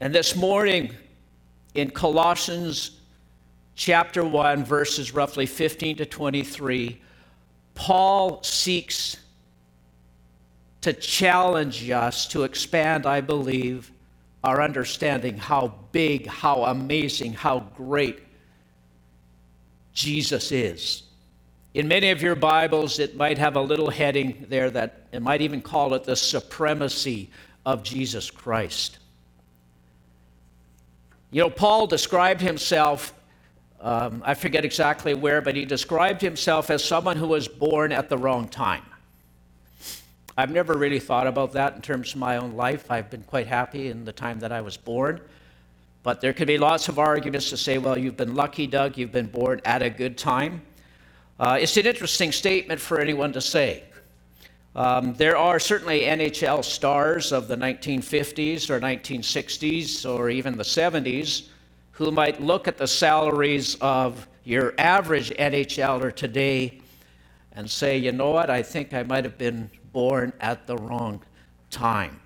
And this morning in Colossians chapter 1, verses roughly 15 to 23, Paul seeks to challenge us to expand, I believe, our understanding how big, how amazing, how great Jesus is. In many of your Bibles, it might have a little heading there that it might even call it the supremacy of Jesus Christ. You know, Paul described himself, um, I forget exactly where, but he described himself as someone who was born at the wrong time. I've never really thought about that in terms of my own life. I've been quite happy in the time that I was born. But there could be lots of arguments to say, well, you've been lucky, Doug, you've been born at a good time. Uh, it's an interesting statement for anyone to say. Um, there are certainly NHL stars of the 1950s or 1960s or even the 70s who might look at the salaries of your average NHLer today and say, you know what, I think I might have been born at the wrong time.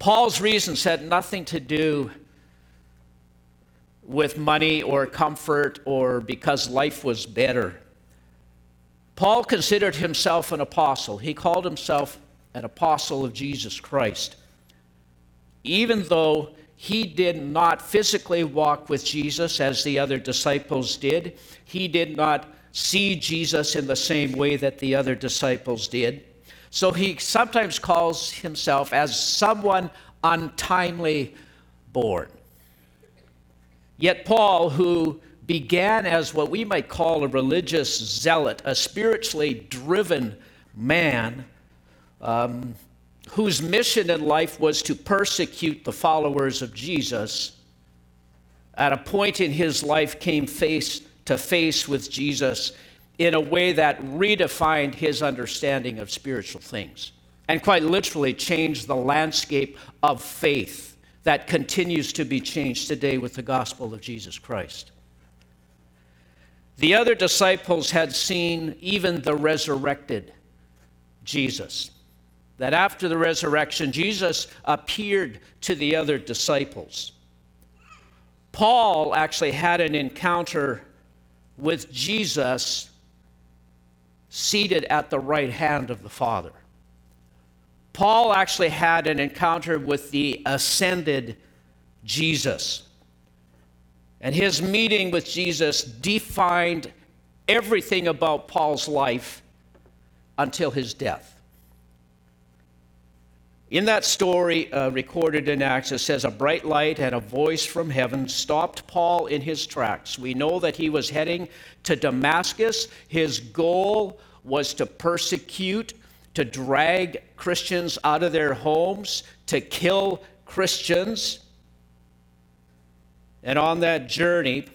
Paul's reasons had nothing to do with money or comfort or because life was better. Paul considered himself an apostle. He called himself an apostle of Jesus Christ. Even though he did not physically walk with Jesus as the other disciples did, he did not see Jesus in the same way that the other disciples did. So he sometimes calls himself as someone untimely born. Yet, Paul, who began as what we might call a religious zealot, a spiritually driven man, um, whose mission in life was to persecute the followers of Jesus, at a point in his life came face to face with Jesus in a way that redefined his understanding of spiritual things and quite literally changed the landscape of faith that continues to be changed today with the gospel of Jesus Christ. The other disciples had seen even the resurrected Jesus. That after the resurrection, Jesus appeared to the other disciples. Paul actually had an encounter with Jesus seated at the right hand of the Father. Paul actually had an encounter with the ascended Jesus. And his meeting with Jesus defined everything about Paul's life until his death. In that story uh, recorded in Acts, it says, A bright light and a voice from heaven stopped Paul in his tracks. We know that he was heading to Damascus. His goal was to persecute, to drag Christians out of their homes, to kill Christians. And on that journey,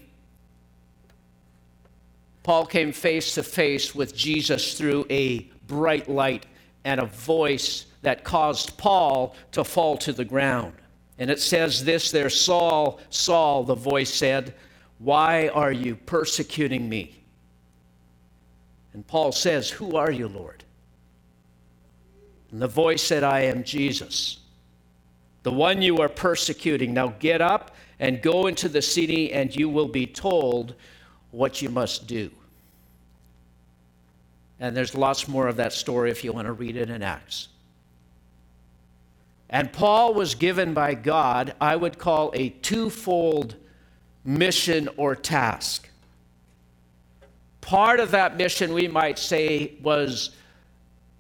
Paul came face to face with Jesus through a bright light and a voice that caused Paul to fall to the ground. And it says this there Saul, Saul, the voice said, Why are you persecuting me? And Paul says, Who are you, Lord? And the voice said, I am Jesus, the one you are persecuting. Now get up and go into the city, and you will be told what you must do. And there's lots more of that story if you want to read it in Acts. And Paul was given by God, I would call a twofold mission or task. Part of that mission, we might say, was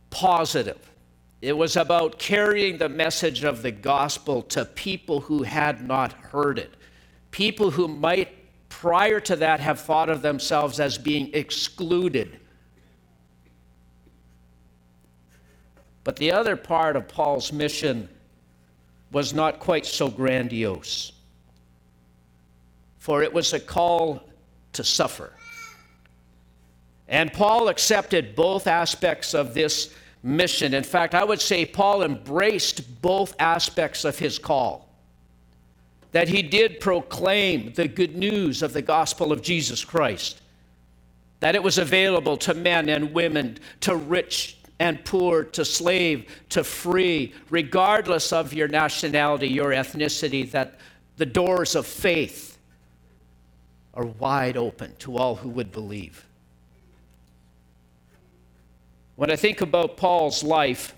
positive. It was about carrying the message of the gospel to people who had not heard it, people who might, prior to that, have thought of themselves as being excluded. But the other part of Paul's mission was not quite so grandiose, for it was a call to suffer. And Paul accepted both aspects of this mission. In fact, I would say Paul embraced both aspects of his call. That he did proclaim the good news of the gospel of Jesus Christ, that it was available to men and women, to rich and poor to slave to free, regardless of your nationality, your ethnicity, that the doors of faith are wide open to all who would believe. When I think about Paul's life,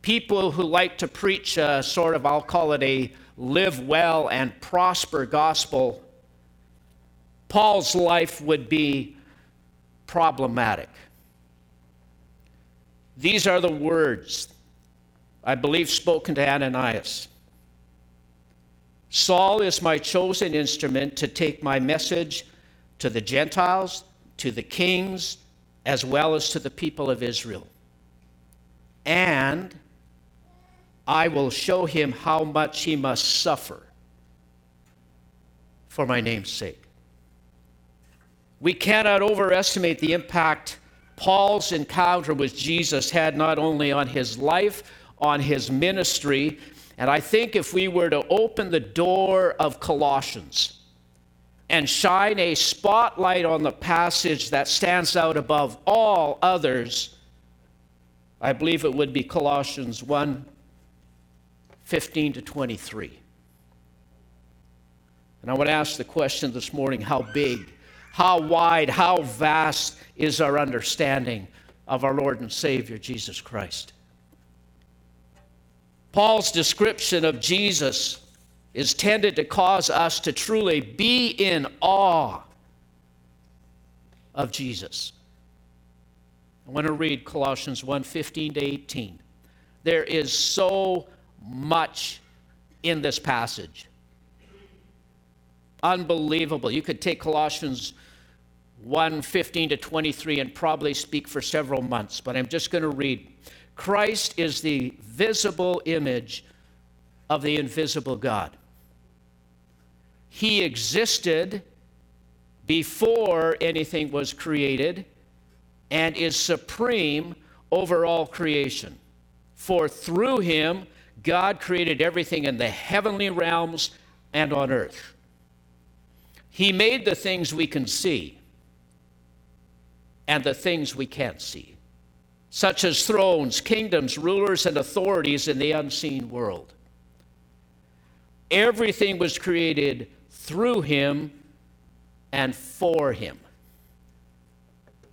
people who like to preach a sort of, I'll call it a live well and prosper gospel, Paul's life would be problematic. These are the words, I believe, spoken to Ananias. Saul is my chosen instrument to take my message to the Gentiles, to the kings, as well as to the people of Israel. And I will show him how much he must suffer for my name's sake. We cannot overestimate the impact Paul's encounter with Jesus had not only on his life, on his ministry, and I think if we were to open the door of Colossians and shine a spotlight on the passage that stands out above all others, I believe it would be Colossians 1 15 to 23. And I want to ask the question this morning how big how wide, how vast is our understanding of our Lord and Savior, Jesus Christ? Paul's description of Jesus is tended to cause us to truly be in awe of Jesus. I want to read Colossians 1 15 to 18. There is so much in this passage. Unbelievable. You could take Colossians 1 15 to 23 and probably speak for several months, but I'm just going to read. Christ is the visible image of the invisible God. He existed before anything was created and is supreme over all creation. For through him, God created everything in the heavenly realms and on earth. He made the things we can see and the things we can't see, such as thrones, kingdoms, rulers, and authorities in the unseen world. Everything was created through him and for him.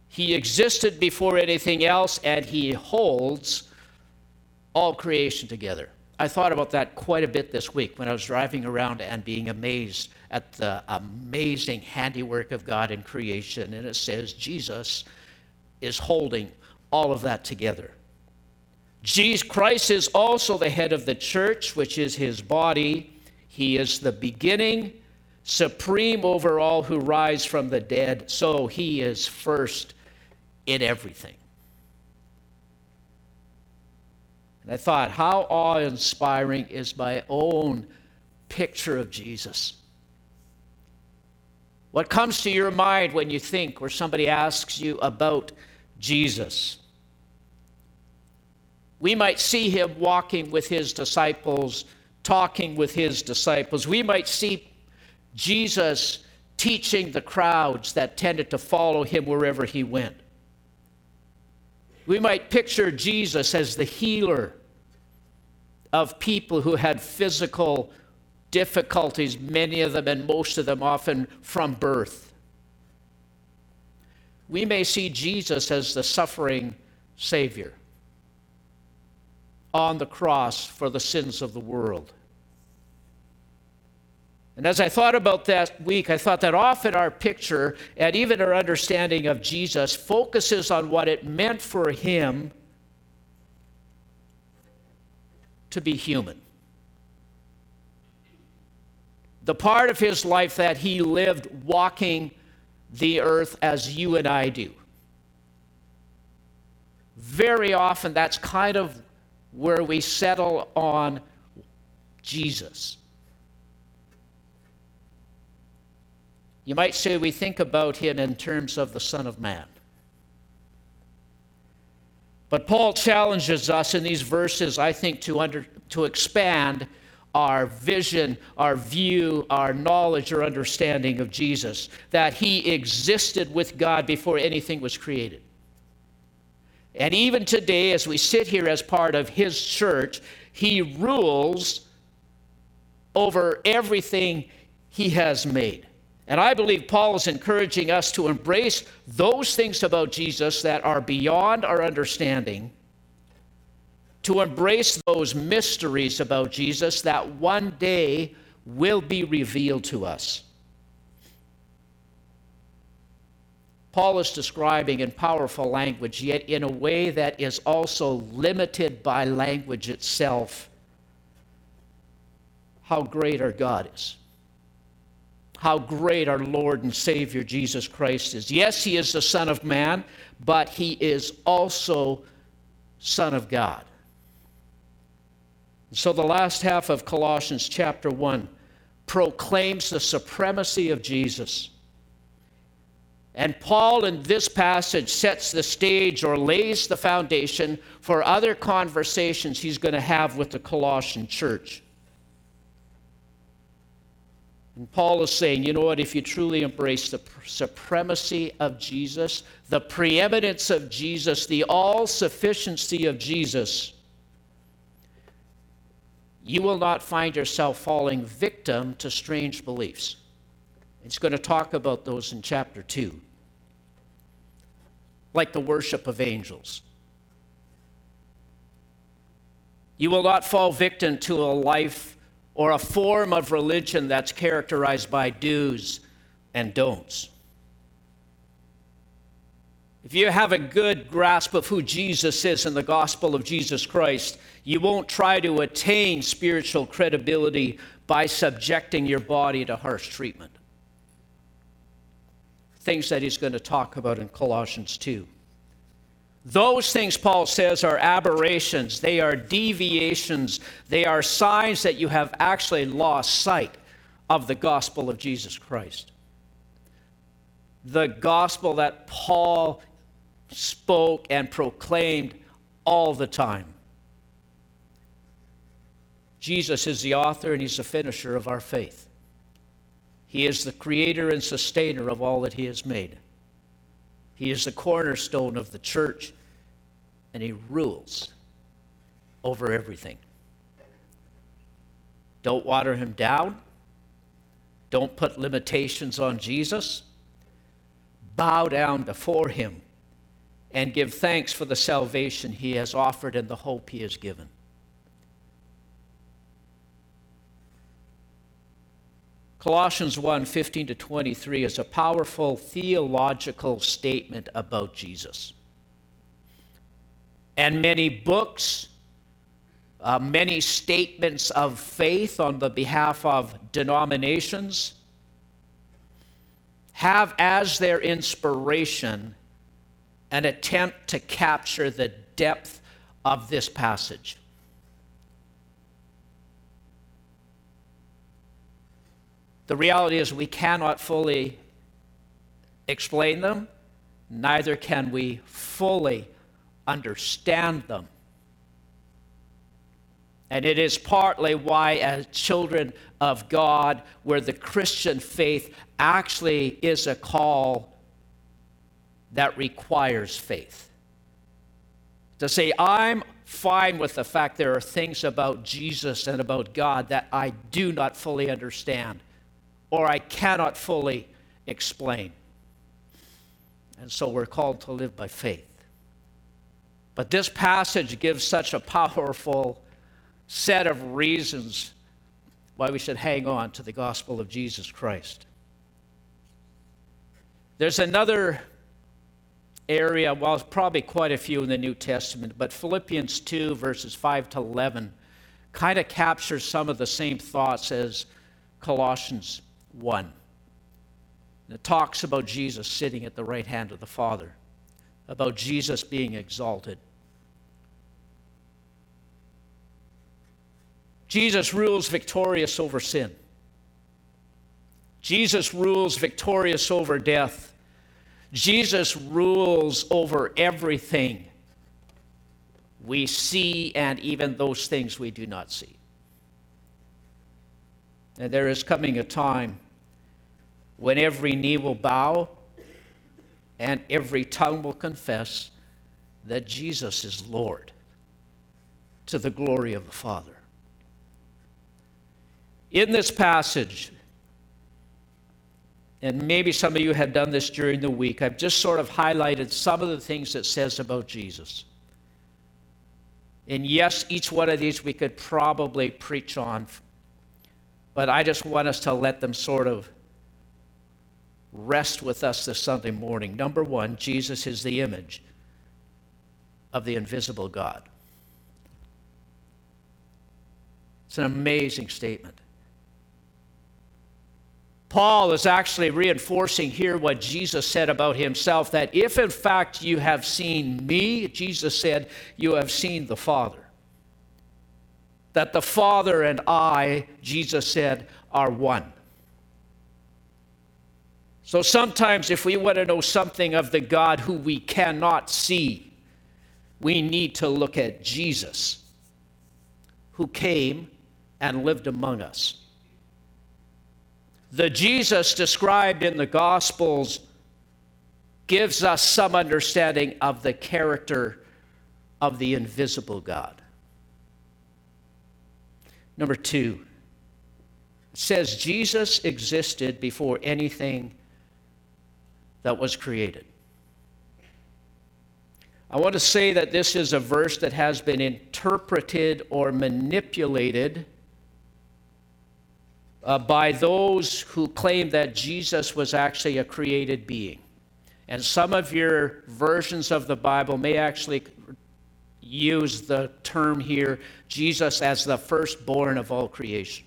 He existed before anything else, and he holds all creation together. I thought about that quite a bit this week when I was driving around and being amazed at the amazing handiwork of God in creation. And it says Jesus is holding all of that together. Jesus Christ is also the head of the church, which is his body. He is the beginning, supreme over all who rise from the dead. So he is first in everything. And I thought, how awe inspiring is my own picture of Jesus? What comes to your mind when you think or somebody asks you about Jesus? We might see him walking with his disciples, talking with his disciples. We might see Jesus teaching the crowds that tended to follow him wherever he went. We might picture Jesus as the healer of people who had physical difficulties, many of them and most of them often from birth. We may see Jesus as the suffering Savior on the cross for the sins of the world. And as I thought about that week, I thought that often our picture and even our understanding of Jesus focuses on what it meant for him to be human. The part of his life that he lived walking the earth as you and I do. Very often, that's kind of where we settle on Jesus. You might say we think about him in terms of the Son of Man. But Paul challenges us in these verses, I think, to, under, to expand our vision, our view, our knowledge or understanding of Jesus, that he existed with God before anything was created. And even today, as we sit here as part of his church, he rules over everything he has made. And I believe Paul is encouraging us to embrace those things about Jesus that are beyond our understanding, to embrace those mysteries about Jesus that one day will be revealed to us. Paul is describing in powerful language, yet in a way that is also limited by language itself, how great our God is. How great our Lord and Savior Jesus Christ is. Yes, He is the Son of Man, but He is also Son of God. So the last half of Colossians chapter 1 proclaims the supremacy of Jesus. And Paul, in this passage, sets the stage or lays the foundation for other conversations he's going to have with the Colossian church. And Paul is saying, you know what, if you truly embrace the supremacy of Jesus, the preeminence of Jesus, the all sufficiency of Jesus, you will not find yourself falling victim to strange beliefs. It's going to talk about those in chapter 2, like the worship of angels. You will not fall victim to a life or a form of religion that's characterized by do's and don'ts. If you have a good grasp of who Jesus is in the gospel of Jesus Christ, you won't try to attain spiritual credibility by subjecting your body to harsh treatment. Things that he's going to talk about in Colossians 2. Those things, Paul says, are aberrations. They are deviations. They are signs that you have actually lost sight of the gospel of Jesus Christ. The gospel that Paul spoke and proclaimed all the time. Jesus is the author and he's the finisher of our faith. He is the creator and sustainer of all that he has made. He is the cornerstone of the church and he rules over everything. Don't water him down. Don't put limitations on Jesus. Bow down before him and give thanks for the salvation he has offered and the hope he has given. Colossians 1 15 to 23 is a powerful theological statement about Jesus. And many books, uh, many statements of faith on the behalf of denominations have as their inspiration an attempt to capture the depth of this passage. The reality is, we cannot fully explain them, neither can we fully understand them. And it is partly why, as children of God, where the Christian faith actually is a call that requires faith. To say, I'm fine with the fact there are things about Jesus and about God that I do not fully understand or I cannot fully explain. And so we're called to live by faith. But this passage gives such a powerful set of reasons why we should hang on to the gospel of Jesus Christ. There's another area, well, probably quite a few in the New Testament, but Philippians 2, verses 5 to 11, kind of captures some of the same thoughts as Colossians 1. It talks about Jesus sitting at the right hand of the Father, about Jesus being exalted. Jesus rules victorious over sin. Jesus rules victorious over death. Jesus rules over everything we see and even those things we do not see. And there is coming a time when every knee will bow and every tongue will confess that Jesus is Lord to the glory of the Father. In this passage, and maybe some of you have done this during the week, I've just sort of highlighted some of the things that says about Jesus. And yes, each one of these we could probably preach on, but I just want us to let them sort of rest with us this Sunday morning. Number one, Jesus is the image of the invisible God. It's an amazing statement. Paul is actually reinforcing here what Jesus said about himself that if in fact you have seen me, Jesus said, you have seen the Father. That the Father and I, Jesus said, are one. So sometimes, if we want to know something of the God who we cannot see, we need to look at Jesus, who came and lived among us. The Jesus described in the Gospels gives us some understanding of the character of the invisible God. Number two, says Jesus existed before anything that was created. I want to say that this is a verse that has been interpreted or manipulated uh, by those who claim that Jesus was actually a created being. And some of your versions of the Bible may actually use the term here Jesus as the firstborn of all creation,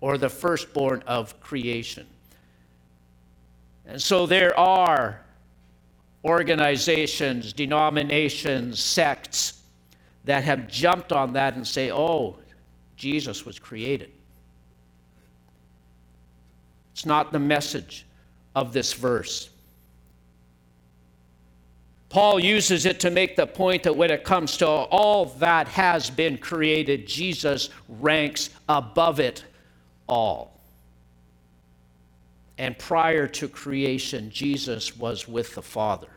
or the firstborn of creation. And so there are organizations, denominations, sects that have jumped on that and say, oh, Jesus was created. It's not the message of this verse. Paul uses it to make the point that when it comes to all that has been created, Jesus ranks above it all. And prior to creation, Jesus was with the Father.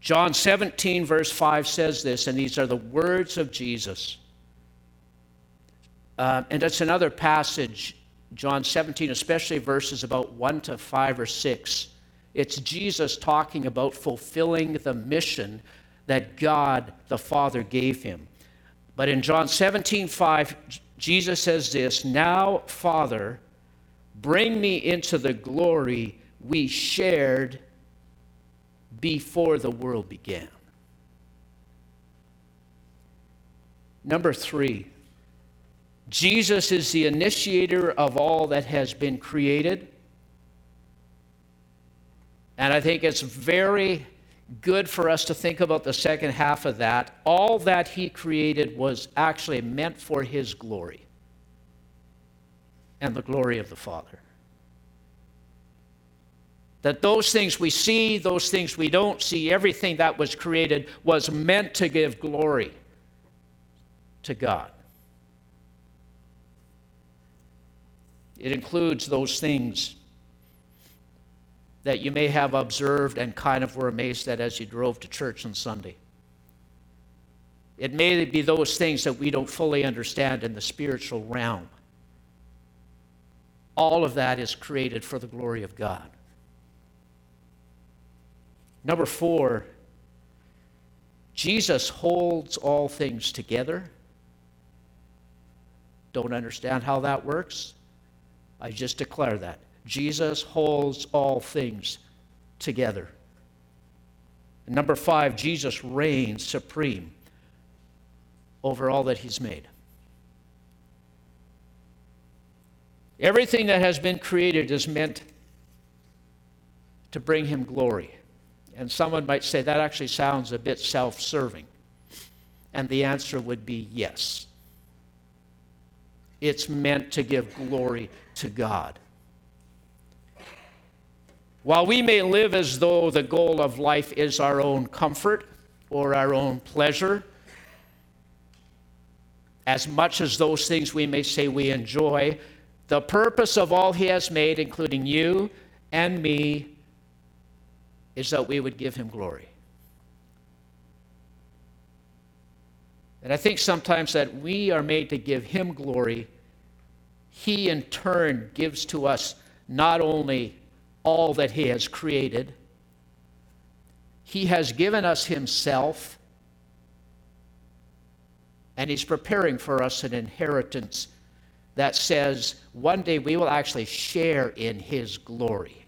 John 17, verse 5 says this, and these are the words of Jesus. Uh, and that's another passage John 17, especially verses about 1 to 5 or 6, it's Jesus talking about fulfilling the mission that God the Father gave him. But in John 17, 5, Jesus says this Now, Father, bring me into the glory we shared before the world began. Number three, Jesus is the initiator of all that has been created. And I think it's very good for us to think about the second half of that. All that he created was actually meant for his glory and the glory of the Father. That those things we see, those things we don't see, everything that was created was meant to give glory to God. It includes those things that you may have observed and kind of were amazed at as you drove to church on Sunday. It may be those things that we don't fully understand in the spiritual realm. All of that is created for the glory of God. Number four, Jesus holds all things together. Don't understand how that works? I just declare that. Jesus holds all things together. And number five, Jesus reigns supreme over all that he's made. Everything that has been created is meant to bring him glory. And someone might say that actually sounds a bit self serving. And the answer would be yes. It's meant to give glory to God. While we may live as though the goal of life is our own comfort or our own pleasure, as much as those things we may say we enjoy, the purpose of all He has made, including you and me, is that we would give Him glory. And I think sometimes that we are made to give Him glory. He, in turn, gives to us not only all that He has created, He has given us Himself, and He's preparing for us an inheritance that says one day we will actually share in His glory.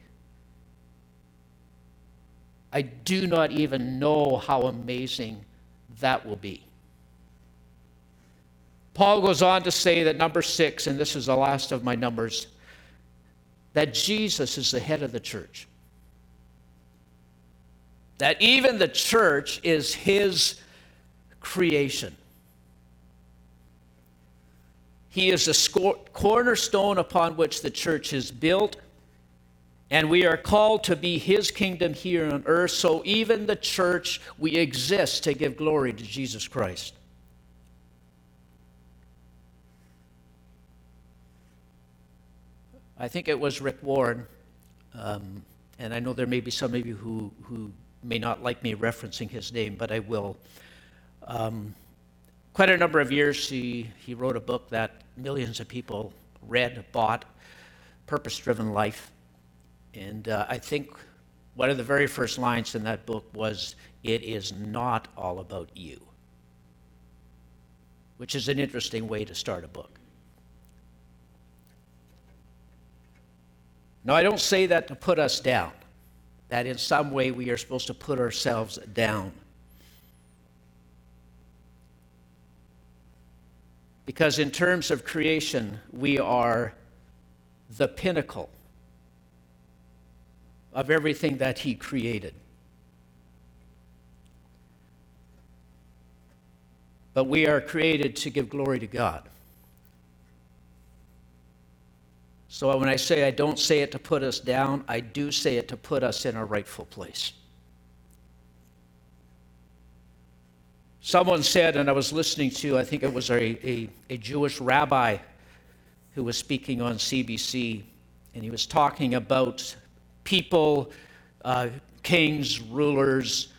I do not even know how amazing that will be. Paul goes on to say that number six, and this is the last of my numbers, that Jesus is the head of the church. That even the church is his creation. He is the cornerstone upon which the church is built, and we are called to be his kingdom here on earth. So, even the church, we exist to give glory to Jesus Christ. I think it was Rick Warren, um, and I know there may be some of you who, who may not like me referencing his name, but I will. Um, quite a number of years, he, he wrote a book that millions of people read, bought, Purpose Driven Life. And uh, I think one of the very first lines in that book was, It is not all about you, which is an interesting way to start a book. Now, I don't say that to put us down, that in some way we are supposed to put ourselves down. Because in terms of creation, we are the pinnacle of everything that He created. But we are created to give glory to God. So when I say I don't say it to put us down, I do say it to put us in our rightful place. Someone said, and I was listening to, I think it was a, a, a Jewish rabbi who was speaking on CBC, and he was talking about people, uh, kings, rulers,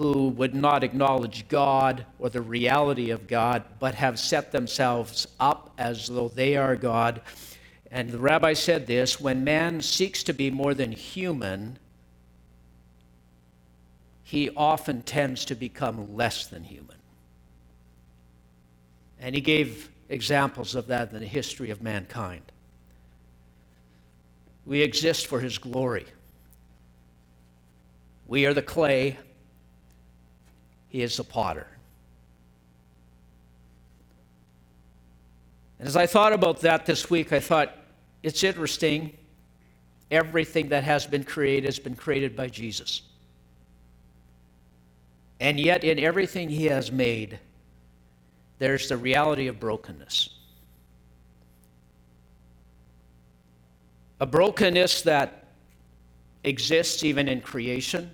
who would not acknowledge God or the reality of God, but have set themselves up as though they are God. And the rabbi said this when man seeks to be more than human, he often tends to become less than human. And he gave examples of that in the history of mankind. We exist for his glory. We are the clay, he is the potter. And as I thought about that this week, I thought it's interesting. Everything that has been created has been created by Jesus. And yet, in everything he has made, there's the reality of brokenness. A brokenness that exists even in creation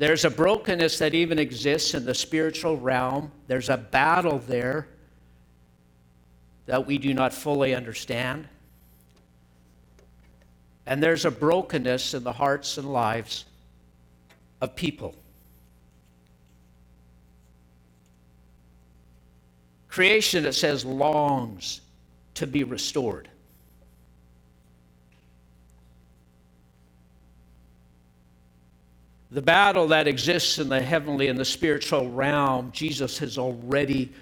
There's a brokenness that even exists in the spiritual realm. There's a battle there that we do not fully understand. And there's a brokenness in the hearts and lives of people. Creation, it says, longs to be restored. The battle that exists in the heavenly and the spiritual realm, Jesus has already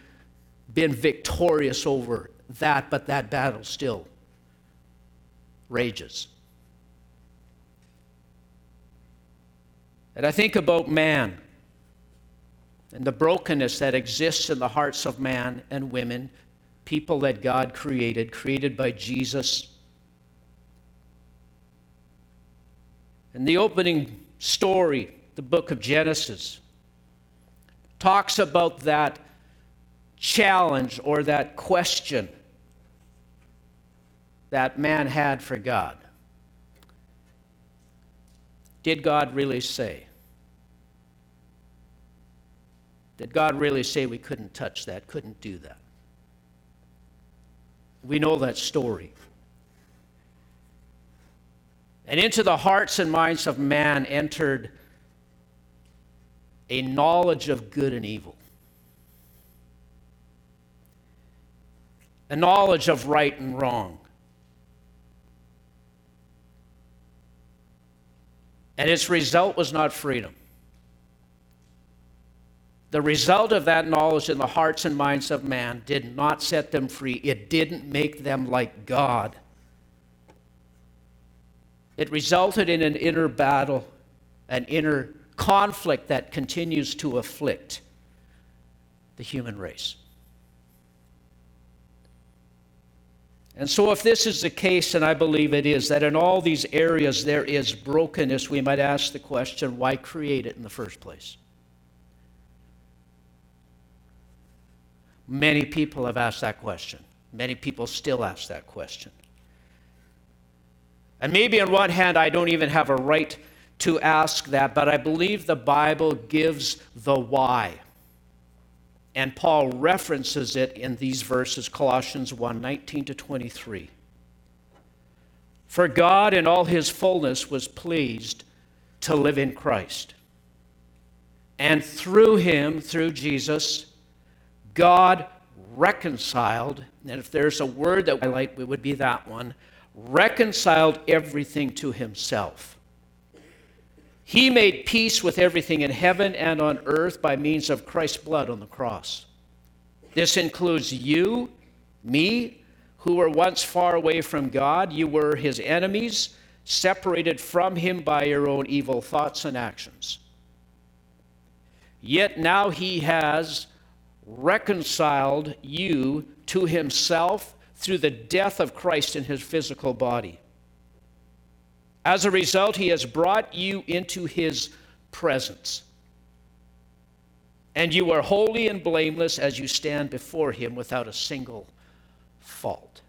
been victorious over that, but that battle still rages. And I think about man and the brokenness that exists in the hearts of man and women, people that God created, created by Jesus. In the opening story, the book of Genesis, talks about that challenge or that question that man had for God. Did God really say? Did God really say we couldn't touch that, couldn't do that? We know that story. And into the hearts and minds of man entered a knowledge of good and evil, a knowledge of right and wrong. And its result was not freedom. The result of that knowledge in the hearts and minds of man did not set them free. It didn't make them like God. It resulted in an inner battle, an inner conflict that continues to afflict the human race. And so, if this is the case, and I believe it is, that in all these areas there is brokenness, we might ask the question why create it in the first place? Many people have asked that question. Many people still ask that question. And maybe on one hand, I don't even have a right to ask that, but I believe the Bible gives the why. And Paul references it in these verses, Colossians 1 19 to 23. For God in all his fullness was pleased to live in Christ. And through him, through Jesus, God reconciled, and if there's a word that I like, it would be that one reconciled everything to himself. He made peace with everything in heaven and on earth by means of Christ's blood on the cross. This includes you, me, who were once far away from God. You were his enemies, separated from him by your own evil thoughts and actions. Yet now he has reconciled you to himself through the death of Christ in his physical body. As a result, he has brought you into his presence. And you are holy and blameless as you stand before him without a single fault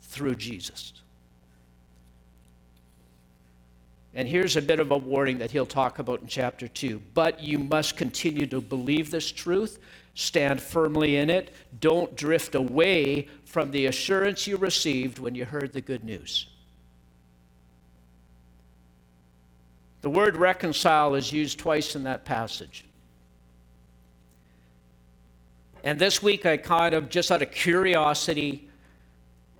through Jesus. And here's a bit of a warning that he'll talk about in chapter 2. But you must continue to believe this truth, stand firmly in it, don't drift away from the assurance you received when you heard the good news. The word reconcile is used twice in that passage. And this week I kind of, just out of curiosity,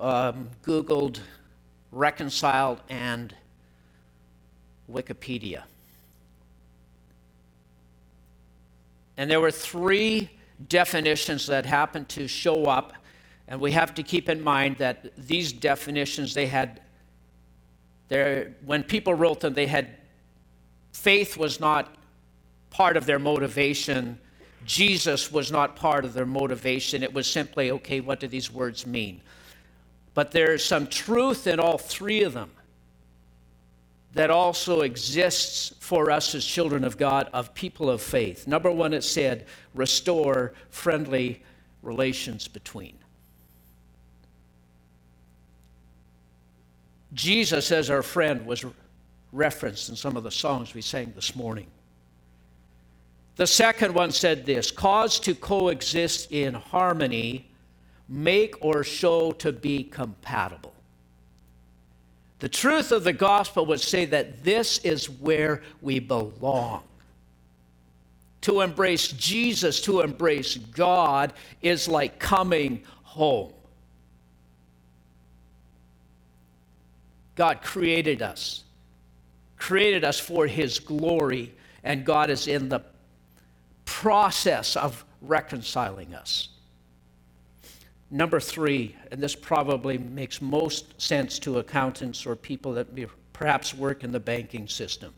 um, Googled reconciled and Wikipedia. And there were three definitions that happen to show up, and we have to keep in mind that these definitions they had when people wrote them they had faith was not part of their motivation. Jesus was not part of their motivation. It was simply, okay, what do these words mean? But there's some truth in all three of them that also exists for us as children of God, of people of faith. Number one, it said, restore friendly relations between. Jesus, as our friend, was referenced in some of the songs we sang this morning. The second one said this cause to coexist in harmony, make or show to be compatible. The truth of the gospel would say that this is where we belong. To embrace Jesus, to embrace God, is like coming home. God created us, created us for His glory, and God is in the process of reconciling us. Number three, and this probably makes most sense to accountants or people that perhaps work in the banking system,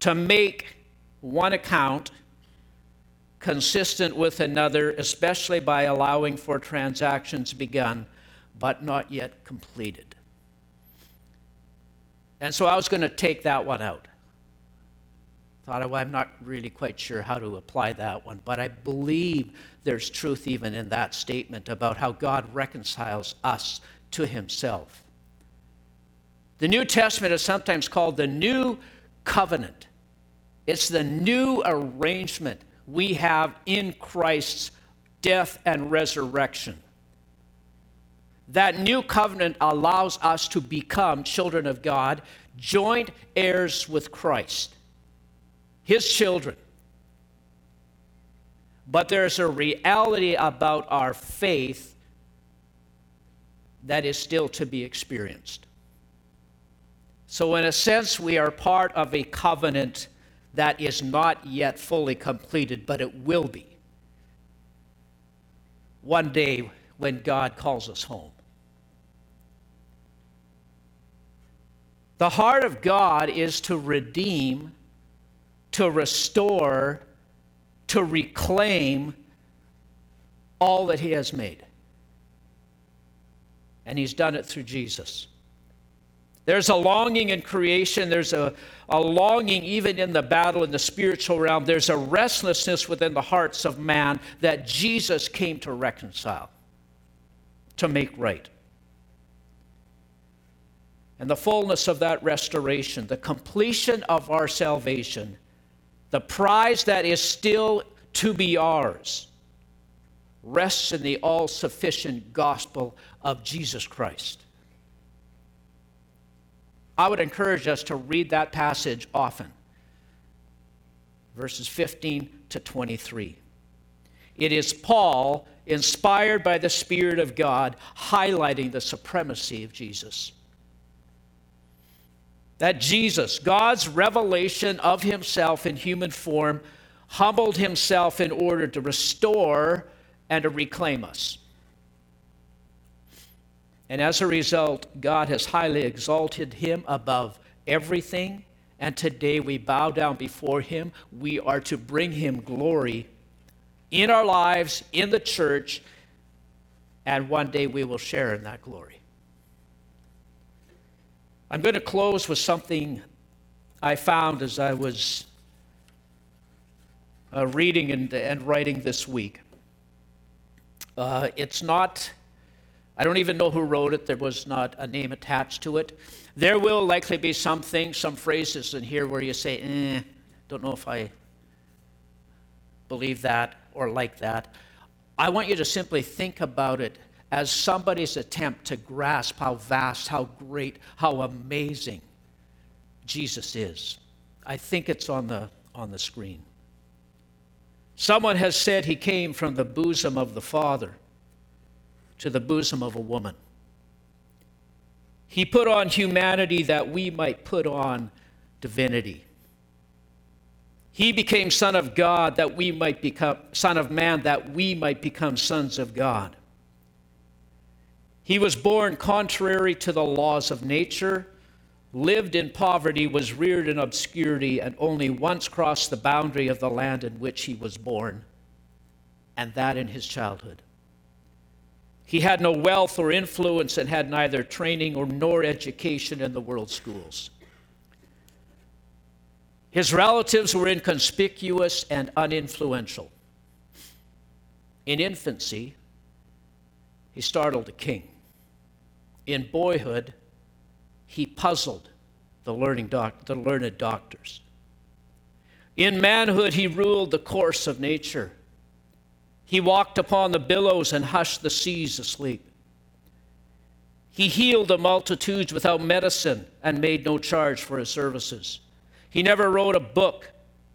to make one account consistent with another, especially by allowing for transactions begun but not yet completed. And so I was going to take that one out. Thought, well, I'm not really quite sure how to apply that one, but I believe there's truth even in that statement about how God reconciles us to himself. The New Testament is sometimes called the New Covenant. It's the new arrangement we have in Christ's death and resurrection. That new covenant allows us to become children of God, joint heirs with Christ. His children. But there's a reality about our faith that is still to be experienced. So, in a sense, we are part of a covenant that is not yet fully completed, but it will be one day when God calls us home. The heart of God is to redeem, to restore, to reclaim all that He has made. And He's done it through Jesus. There's a longing in creation. There's a, a longing even in the battle in the spiritual realm. There's a restlessness within the hearts of man that Jesus came to reconcile, to make right and the fullness of that restoration, the completion of our salvation, the prize that is still to be ours, rests in the all sufficient gospel of Jesus Christ. I would encourage us to read that passage often, verses 15 to 23. It is Paul, inspired by the Spirit of God, highlighting the supremacy of Jesus that Jesus, God's revelation of himself in human form, humbled himself in order to restore and to reclaim us. And as a result, God has highly exalted him above everything. And today we bow down before him. We are to bring him glory in our lives, in the church, and one day we will share in that glory. I'm going to close with something I found as I was uh, reading and, and, writing this week. Uh, it's not, I don't even know who wrote it, there was not a name attached to it. There will likely be some things, some phrases in here where you say, eh, don't know if I believe that or like that. I want you to simply think about it as somebody's attempt to grasp how vast, how great, how amazing Jesus is. I think it's on the, on the screen. Someone has said he came from the bosom of the Father to the bosom of a woman. He put on humanity that we might put on divinity. He became Son of God that we might become, Son of Man that we might become sons of God. He was born contrary to the laws of nature, lived in poverty, was reared in obscurity, and only once crossed the boundary of the land in which he was born, and that in his childhood. He had no wealth or influence and had neither training or nor education in the world schools. His relatives were inconspicuous and uninfluential. In infancy, he startled a king in boyhood, he puzzled the, learning doc- the learned doctors. In manhood, he ruled the course of nature. He walked upon the billows and hushed the seas asleep. He healed the multitudes without medicine and made no charge for his services. He never wrote a book,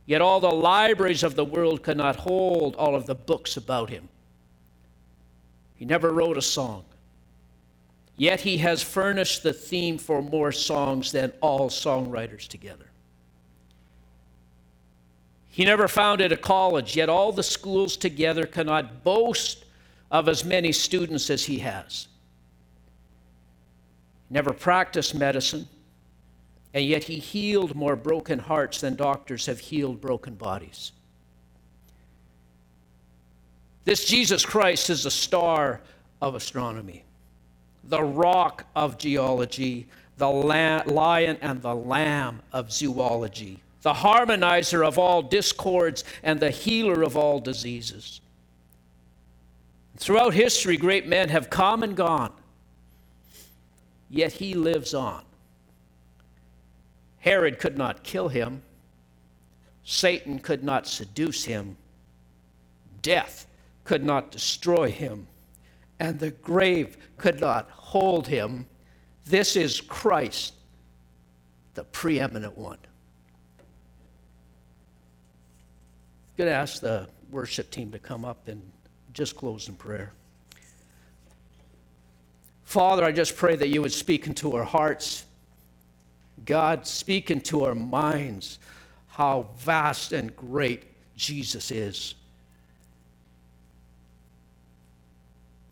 yet all the libraries of the world could not hold all of the books about him. He never wrote a song. Yet he has furnished the theme for more songs than all songwriters together. He never founded a college, yet all the schools together cannot boast of as many students as he has. Never practiced medicine, and yet he healed more broken hearts than doctors have healed broken bodies. This Jesus Christ is the star of astronomy the rock of geology, the lion and the lamb of zoology, the harmonizer of all discords and the healer of all diseases. Throughout history, great men have come and gone, yet he lives on. Herod could not kill him, Satan could not seduce him, death could not destroy him and the grave could not hold him. This is Christ, the preeminent one. I'm going to ask the worship team to come up and just close in prayer. Father, I just pray that you would speak into our hearts. God, speak into our minds how vast and great Jesus is.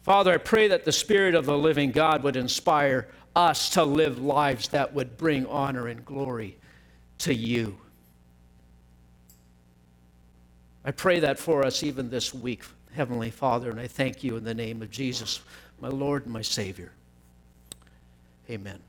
Father, I pray that the Spirit of the living God would inspire us to live lives that would bring honor and glory to you. I pray that for us even this week, Heavenly Father, and I thank you in the name of Jesus, my Lord and my Savior. Amen.